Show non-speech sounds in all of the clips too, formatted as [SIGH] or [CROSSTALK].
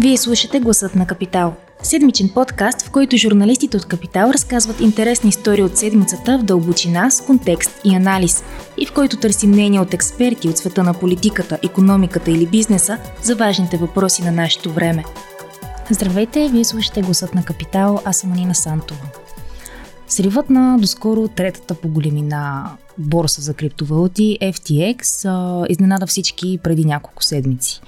Вие слушате Гласът на Капитал. Седмичен подкаст, в който журналистите от Капитал разказват интересни истории от седмицата в дълбочина, с контекст и анализ, и в който търсим мнения от експерти от света на политиката, економиката или бизнеса за важните въпроси на нашето време. Здравейте, вие слушате Гласът на Капитал, аз съм Анина Сантова. Сривът на доскоро третата по големина борса за криптовалути FTX изненада всички преди няколко седмици.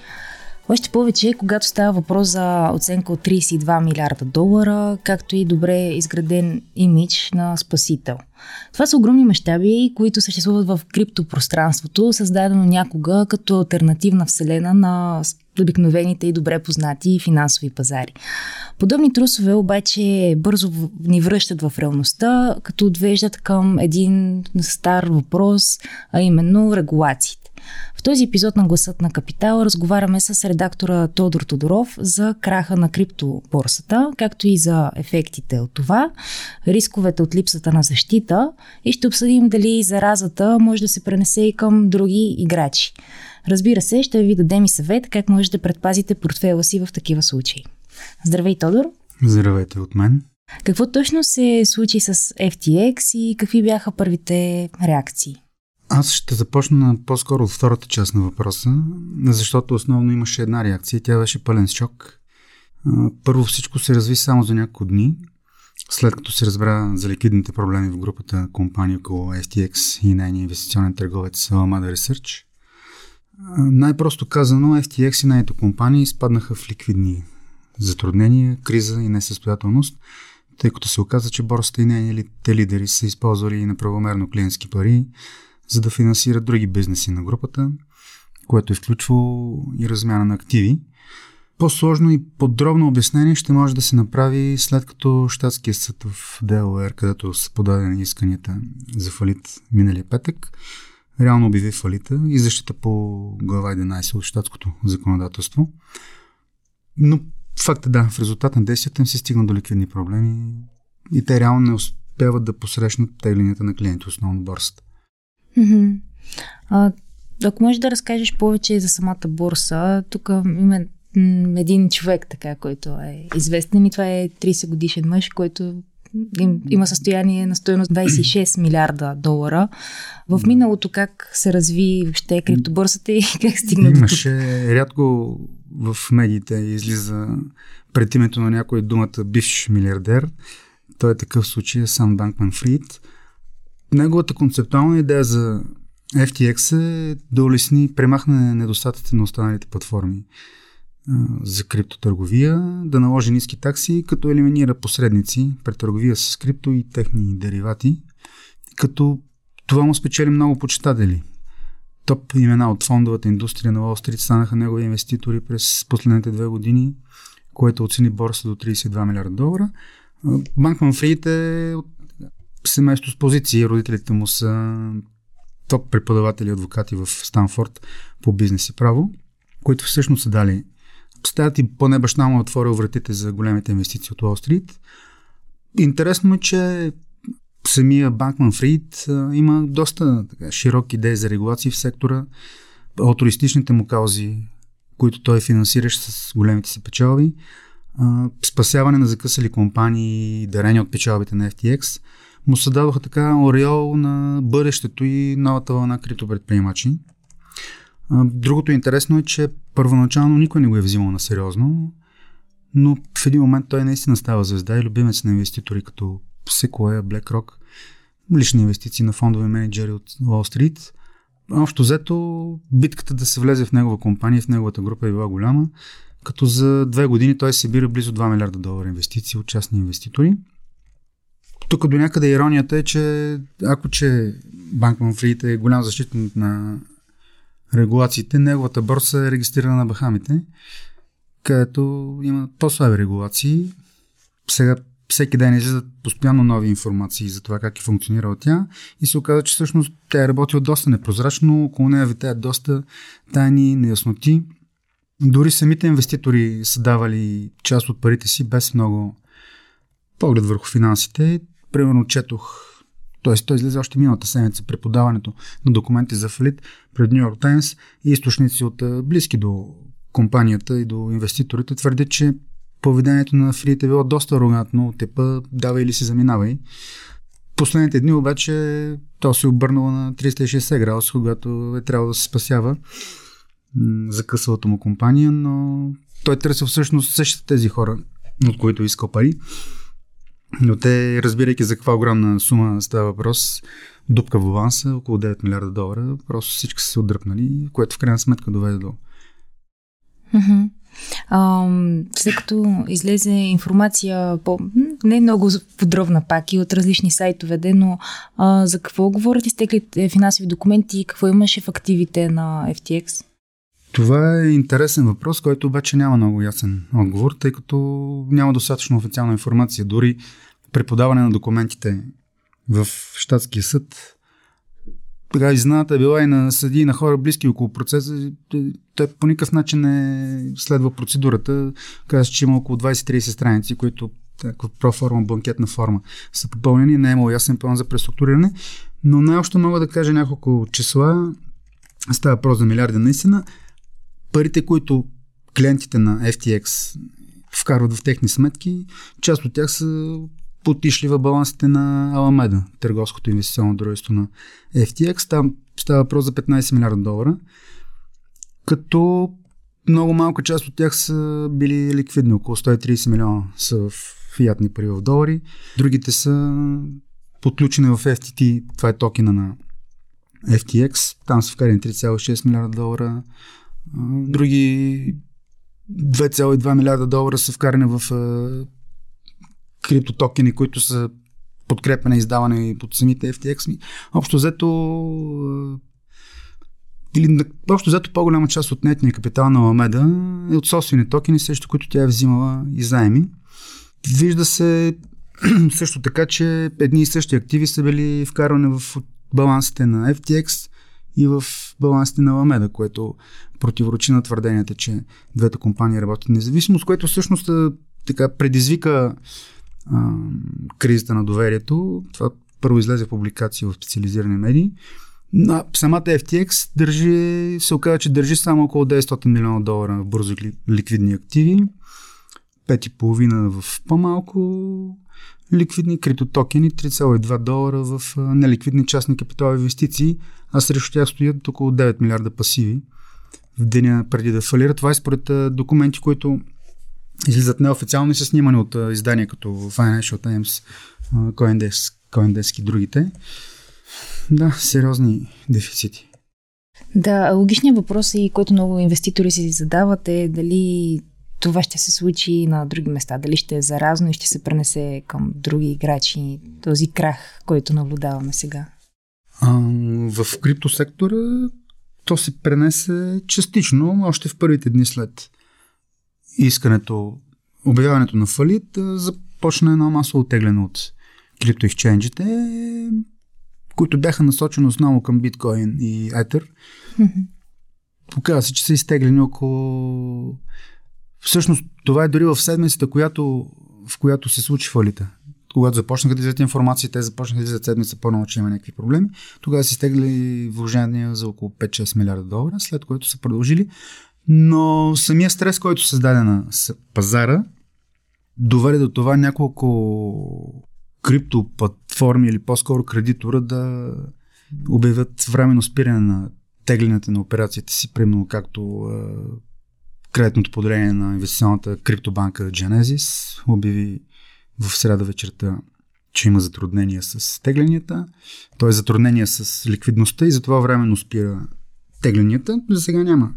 Още повече, когато става въпрос за оценка от 32 милиарда долара, както и добре изграден имидж на спасител. Това са огромни мащаби, които съществуват в криптопространството, създадено някога като альтернативна вселена на обикновените и добре познати финансови пазари. Подобни трусове обаче бързо ни връщат в реалността, като отвеждат към един стар въпрос, а именно регулациите. В този епизод на Гласът на Капитал разговаряме с редактора Тодор Тодоров за краха на криптоборсата, както и за ефектите от това, рисковете от липсата на защита и ще обсъдим дали заразата може да се пренесе и към други играчи. Разбира се, ще ви дадем и съвет как може да предпазите портфела си в такива случаи. Здравей, Тодор! Здравейте от мен! Какво точно се случи с FTX и какви бяха първите реакции? Аз ще започна по-скоро от втората част на въпроса, защото основно имаше една реакция и тя беше пълен шок. Първо всичко се разви само за няколко дни, след като се разбра за ликвидните проблеми в групата компания около FTX и нейния инвестиционен търговец Alameda Research. Най-просто казано, FTX и нейните компании изпаднаха в ликвидни затруднения, криза и несъстоятелност, тъй като се оказа, че борсата и нейните лидери са използвали неправомерно клиентски пари, за да финансират други бизнеси на групата, което е включвало и размяна на активи. По-сложно и подробно обяснение ще може да се направи след като Штатския съд в Делуер, където са подадени исканията за фалит миналия петък, реално обяви фалита и защита по глава 11 от щатското законодателство. Но факт е да, в резултат на действията им се стигна до ликвидни проблеми и те реално не успяват да посрещнат теглинията на клиенти, основно борсата. Mm-hmm. А, ако можеш да разкажеш повече за самата борса, тук има един човек, така, който е известен и това е 30 годишен мъж, който им, има състояние на стоеност 26 милиарда долара. В миналото как се разви въобще криптобърсата и как стигна до? Имаше рядко в медиите излиза пред името на някой думата бивш милиардер. Той е такъв случай Сан Банкман Фрид. Неговата концептуална идея за FTX е да улесни премахне недостатъците на останалите платформи за криптотърговия, да наложи ниски такси, като елиминира посредници при търговия с крипто и техни деривати, като това му спечели много почитатели. Топ имена от фондовата индустрия на Уолл Стрит станаха негови инвеститори през последните две години, което оцени борса до 32 милиарда долара. Банкман Фрид е от семейство с позиции. Родителите му са топ преподаватели и адвокати в Станфорд по бизнес и право, които всъщност са дали Стаят и поне баща му отворил вратите за големите инвестиции от Стрит. Интересно е, че самия Банкман Фрид има доста така, широки идеи за регулации в сектора. Алтуристичните му каузи, които той финансираше с големите си печалби, спасяване на закъсали компании, дарения от печалбите на FTX, му създадоха така ореол на бъдещето и новата вълна криптопредприемачи. Другото интересно е, че първоначално никой не го е взимал на сериозно, но в един момент той наистина става звезда и любимец на инвеститори като Sequoia, BlackRock, лични инвестиции на фондови менеджери от Wall Street. Общо взето, битката да се влезе в негова компания, в неговата група е била голяма, като за две години той събира близо 2 милиарда долара инвестиции от частни инвеститори. Тук до някъде иронията е, че ако че Банкман Фрид е голям защитник на регулациите, неговата борса е регистрирана на Бахамите, където има по-слаби регулации. Сега всеки ден излизат постоянно нови информации за това как е функционирала тя и се оказа, че всъщност тя е работила доста непрозрачно, около нея витаят доста тайни, неясноти. Дори самите инвеститори са давали част от парите си без много поглед върху финансите. Примерно четох Тоест, той излезе още миналата седмица при подаването на документи за фалит пред Нью Йорк Таймс и източници от близки до компанията и до инвеститорите твърдят, че поведението на фрите е било доста арогантно, тепа дава или си заминавай. Последните дни обаче то се обърнало на 360 градуса, когато е трябвало да се спасява за късалата му компания, но той търсил всъщност същите тези хора, от които искал пари. Но те, разбирайки за каква огромна сума става въпрос, дупка в баланса, около 9 милиарда долара, просто всички са се отдръпнали, което в крайна сметка доведе до. След като излезе информация, по, не много подробна пак и от различни сайтове, но а, за какво говорят изтеклите финансови документи и какво имаше в активите на FTX? Това е интересен въпрос, който обаче няма много ясен отговор, тъй като няма достатъчно официална информация. Дори при подаване на документите в щатския съд, така изнаната е била и на съди, и на хора близки около процеса. Той по никакъв начин не следва процедурата. Каза, че има около 20-30 страници, които проформа, банкетна форма са попълнени. Не е имало ясен план за преструктуриране, но най-общо мога да кажа няколко числа. Става въпрос за милиарди наистина парите, които клиентите на FTX вкарват в техни сметки, част от тях са потишли в балансите на Аламеда, търговското инвестиционно дружество на FTX. Там става въпрос за 15 милиарда долара, като много малка част от тях са били ликвидни, около 130 милиона са в фиатни пари в долари. Другите са подключени в FTT, това е токена на FTX, там са вкарани 3,6 милиарда долара, Други 2,2 милиарда долара са вкарани в криптотокени, които са подкрепени издаване под самите FTX. Общо взето или общо взето по-голяма част от нетния капитал на Ламеда е от собствени токени, също които тя е взимала и заеми. Вижда се [CLEARS THROAT] също така, че едни и същи активи са били вкарвани в балансите на FTX и в балансите на Ламеда, което противоречи на твърденията, че двете компании работят независимо, с което всъщност така предизвика а, кризата на доверието. Това първо излезе в публикации в специализирани медии. На самата FTX държи, се оказа, че държи само около 900 милиона долара в бързо ликвидни активи, 5,5 в по-малко ликвидни криптотокени, 3,2 долара в неликвидни частни капиталови инвестиции, а срещу тях стоят около 9 милиарда пасиви в деня преди да фалира. Това е според документи, които излизат неофициално и са снимани от издания като Financial Times, Coindesk, Coindesk и другите. Да, сериозни дефицити. Да, логичният въпрос и който много инвеститори си задават е дали това ще се случи на други места, дали ще е заразно и ще се пренесе към други играчи, този крах, който наблюдаваме сега. А, в криптосектора то се пренесе частично, още в първите дни след искането, обявяването на фалит, започна едно масово оттегляне от криптоексченджите, които бяха насочени основно към биткоин и етер. Mm-hmm. Показва се, че са изтеглени около... Всъщност, това е дори в седмицата, която, в която се случи фалита когато започнаха да излизат информации, те започнаха да излизат седмица по-ново, че има някакви проблеми. Тогава си стегли вложения за около 5-6 милиарда долара, след което са продължили. Но самия стрес, който създаде на пазара, доведе до това няколко криптоплатформи или по-скоро кредитора да обявят временно спиране на теглянето на операциите си, примерно както кредитното поделение на инвестиционната криптобанка Genesis обяви в среда вечерта, че има затруднения с тегленията, т.е. затруднения с ликвидността и затова временно спира тегленията. За сега няма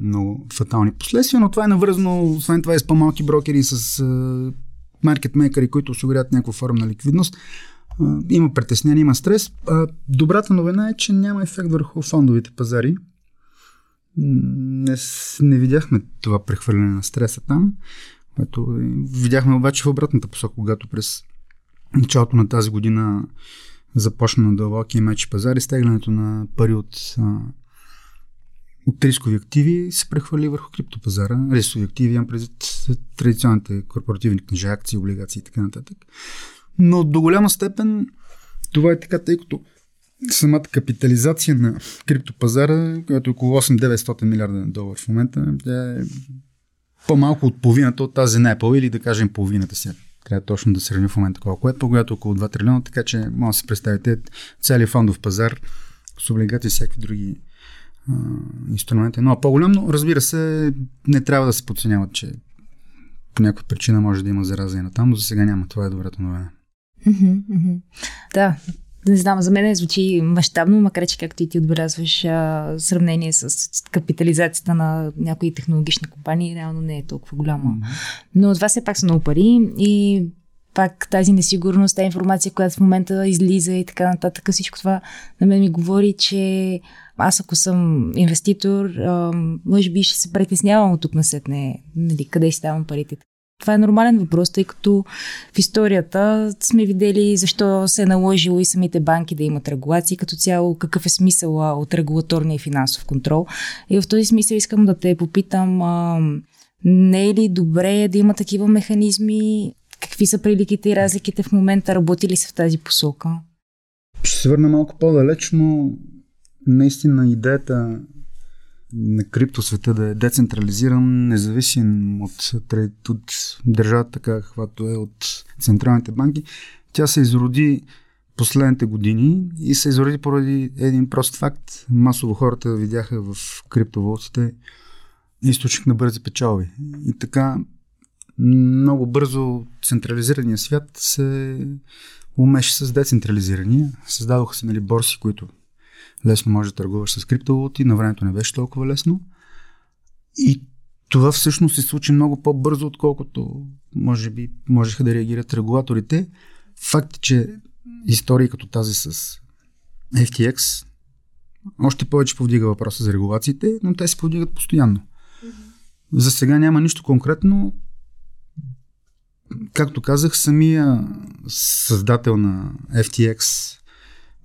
много фатални последствия, но това е навързано, освен това и с по-малки брокери, с маркетмейкъри, които осигуряват някаква форма на ликвидност. Има притеснение, има стрес. Добрата новина е, че няма ефект върху фондовите пазари. Не, не видяхме това прехвърляне на стреса там. Което видяхме обаче в обратната посока, когато през началото на тази година започна на дълбокия меч пазар, изтеглянето на пари от, от рискови активи се прехвърли върху криптопазара. Рискови активи имам през традиционните корпоративни книжа, акции, облигации и така нататък. Но до голяма степен това е така, тъй като самата капитализация на криптопазара, която е около 8-900 милиарда долара в момента, тя е по-малко от половината от тази на Apple или да кажем половината си. Трябва точно да сравним в момента колко е, когато около 2 трилиона, така че може да се представите целият фондов пазар с облигации и всякакви други инструменти. Но по-голям, но разбира се, не трябва да се подценяват, че по някаква причина може да има зараза и на там, но за сега няма. Това е добрата новина. Да, не знам, за мен звучи мащабно, макар че както и ти отбелязваш, а, сравнение с капитализацията на някои технологични компании, реално не е толкова голяма. Но това все пак са много пари и пак тази несигурност, тази информация, която в момента излиза и така нататък, всичко това на мен ми говори, че аз ако съм инвеститор, а, може би ще се притеснявам от тук на сетне, нали, къде си давам парите. Това е нормален въпрос, тъй като в историята сме видели защо се е наложило и самите банки да имат регулации, като цяло какъв е смисъл от регулаторния финансов контрол. И в този смисъл искам да те попитам, а, не е ли добре да има такива механизми? Какви са приликите и разликите в момента? Работи ли се в тази посока? Ще се върна малко по-далеч, но наистина идеята на криптосвета да е децентрализиран, независим от, от държавата, така каквато е от централните банки, тя се изроди последните години и се изроди поради един прост факт. Масово хората видяха в криптовалутите източник на бързи печалби. И така много бързо централизирания свят се умеше с децентрализирания. Създадоха се нали, борси, които лесно може да търгуваш с криптовалути, на времето не беше толкова лесно. И това всъщност се случи много по-бързо, отколкото може би можеха да реагират регулаторите. Факт е, че истории като тази с FTX още повече повдига въпроса за регулациите, но те се повдигат постоянно. За сега няма нищо конкретно. Както казах, самия създател на FTX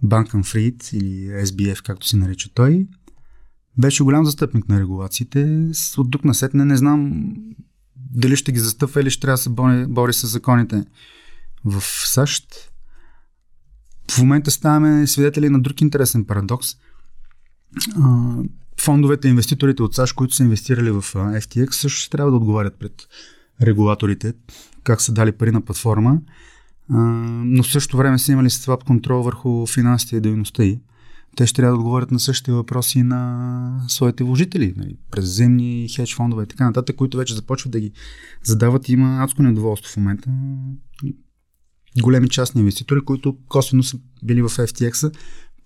Банкън Фрид или SBF, както се нарича той, беше голям застъпник на регулациите. От тук на сетне не знам дали ще ги застъпва или ще трябва да се бори, бори с законите в САЩ. В момента ставаме свидетели на друг интересен парадокс. Фондовете, инвеститорите от САЩ, които са инвестирали в FTX, също ще трябва да отговарят пред регулаторите, как са дали пари на платформа но в същото време са имали слаб контрол върху финансите и дейността й. Те ще трябва да отговорят на същите въпроси на своите вложители, нали, през земни, хедж фондове и така нататък, които вече започват да ги задават. Има адско недоволство в момента. Големи частни инвеститори, които косвено са били в FTX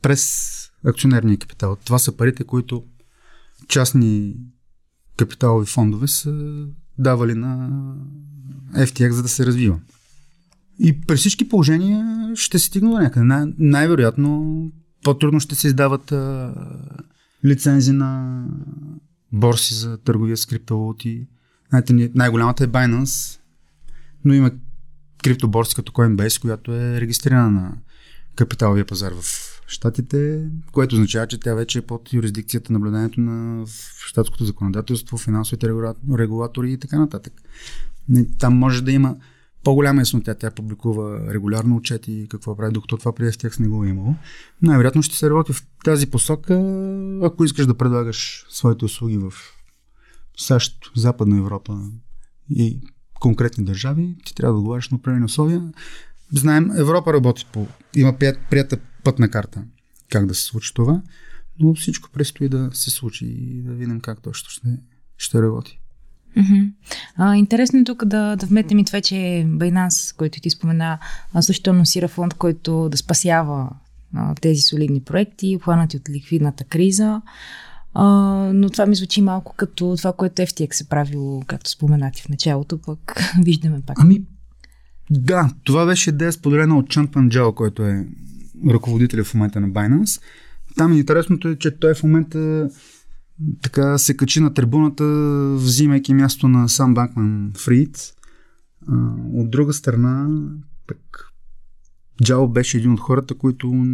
през акционерния капитал. Това са парите, които частни капиталови фондове са давали на FTX, за да се развива. И при всички положения ще се стигне до някъде. Най- най-вероятно по-трудно ще се издават а, лицензи на борси за търговия с криптовалути. Знаете, най-голямата е Binance, но има криптоборси като Coinbase, която е регистрирана на капиталовия пазар в Штатите, което означава, че тя вече е под юрисдикцията на наблюдението на щатското законодателство, финансовите регулатори и така нататък. Там може да има по-голяма яснота. Тя публикува регулярно отчети какво прави, докато това преди текст не го е имало. Най-вероятно ще се работи в тази посока, ако искаш да предлагаш своите услуги в САЩ, Западна Европа и конкретни държави, ти трябва да отговаряш на определени условия. Знаем, Европа работи по... има прията пътна карта как да се случи това, но всичко предстои да се случи и да видим как точно ще, ще работи. А, интересно е тук да, да вметнем и това, че Binance, който ти спомена, също анонсира фонд, който да спасява а, тези солидни проекти, обхванати от ликвидната криза. А, но това ми звучи малко като това, което FTX е правило, както споменати в началото, пък [LAUGHS] виждаме пак. Ами, да, това беше идея споделена от Чан Панджал, който е ръководител в момента на Binance. Там интересното е, че той в момента така се качи на трибуната, взимайки място на сам Банкман Фрид. От друга страна, пък Джао беше един от хората, които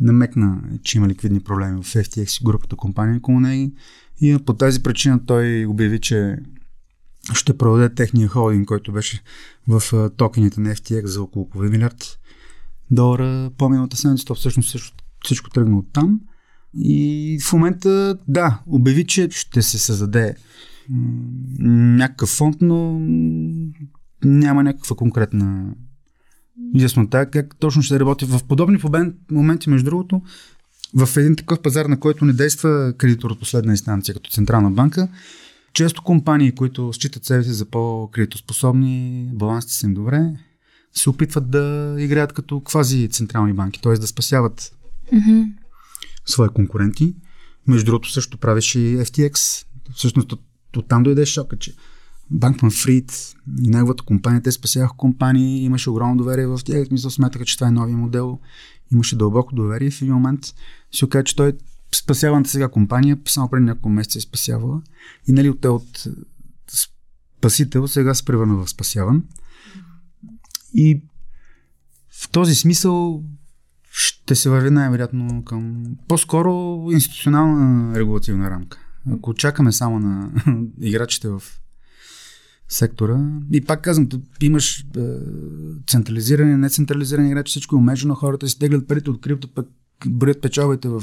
намекна, че има ликвидни проблеми в FTX групата компания около него и по тази причина той обяви, че ще продаде техния холдинг, който беше в токените на FTX за около половин милиард долара по-миналата седмица. То всъщност всичко, тръгна от там. И в момента, да, обяви, че ще се създаде някакъв фонд, но няма някаква конкретна яснота как точно ще работи. В подобни моменти, между другото, в един такъв пазар, на който не действа кредитор от последна инстанция, като Централна банка, често компании, които считат себе си за по-кредитоспособни, балансите са им добре, се опитват да играят като квази централни банки, т.е. да спасяват mm-hmm. Свои конкуренти. Между другото също правеше и FTX. Всъщност от, от там дойде шока, че Банкман Фрид и неговата компания, те спасяваха компании, имаше огромно доверие в тях, мисля, смятаха, че това е новия модел, имаше дълбоко доверие в един момент се оказа, че той спасяваната сега компания, само преди няколко месеца е спасявала и нали от, от спасител сега се превърна в спасяван. И в този смисъл ще се върви най-вероятно към по-скоро институционална регулативна рамка. Ако чакаме само на [LAUGHS] играчите в сектора. И пак казвам, имаш е, централизирани, нецентрализирани играчи, всичко е умежено, хората си теглят парите от крипто, пък броят печалбите в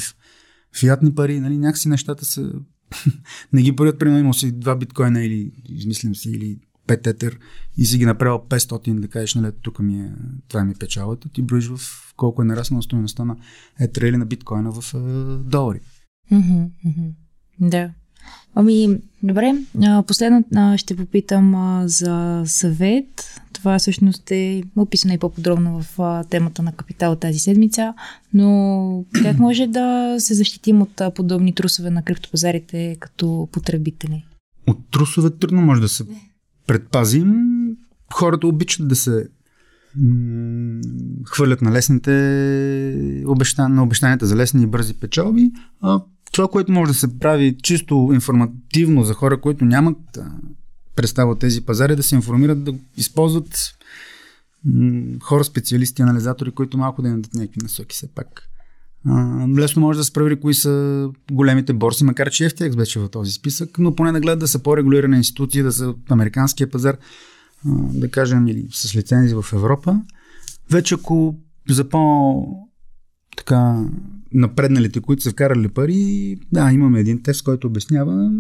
фиатни пари, нали, някакси нещата са... [LAUGHS] не ги броят, примерно има си два биткоина или, измислям си, или 5 етер и си ги направил 500, да кажеш, нали, тук ми е, това ми е печалата, ти броиш в колко е нараснала стоеността на етера или на биткоина в е, долари. Mm-hmm, mm-hmm. Да. Ами, добре. Последно ще попитам за съвет. Това всъщност е описано и по-подробно в темата на капитал тази седмица, но как [CLEARS THROAT] може да се защитим от подобни трусове на криптопазарите като потребители? От трусове трудно може да се предпазим. Хората обичат да се хвърлят на лесните обещания, на обещанията за лесни и бързи печалби, а това, което може да се прави чисто информативно за хора, които нямат представа тези пазари, да се информират, да използват хора, специалисти, анализатори, които малко да им дадат някакви насоки все пак. Лесно може да се провери кои са големите борси, макар че FTX беше в този списък, но поне да гледат да са по-регулирани институции, да са от американския пазар, да кажем, или с лицензи в Европа. Вече ако за по така напредналите, които са вкарали пари, да, имаме един тест, който обяснява.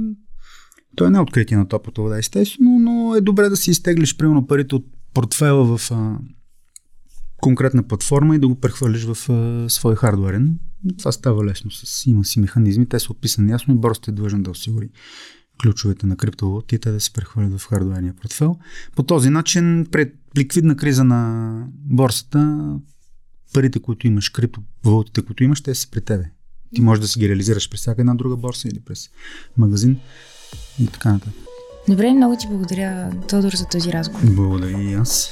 Той не е откритие на топлата вода, естествено, но е добре да си изтеглиш, примерно, парите от портфела в конкретна платформа и да го прехвърлиш в а, свой хардуерен. Това става лесно. С, има си механизми, те са описани ясно и борсата е длъжен да осигури ключовете на криптовалутите да се прехвърлят в хардуерния портфел. По този начин, пред ликвидна криза на борсата, парите, които имаш, криптовалутите, които имаш, те са при тебе. Ти можеш да си ги реализираш през всяка една друга борса или през магазин и така нататък. Добре, много ти благодаря, Тодор, за този разговор. Благодаря и аз.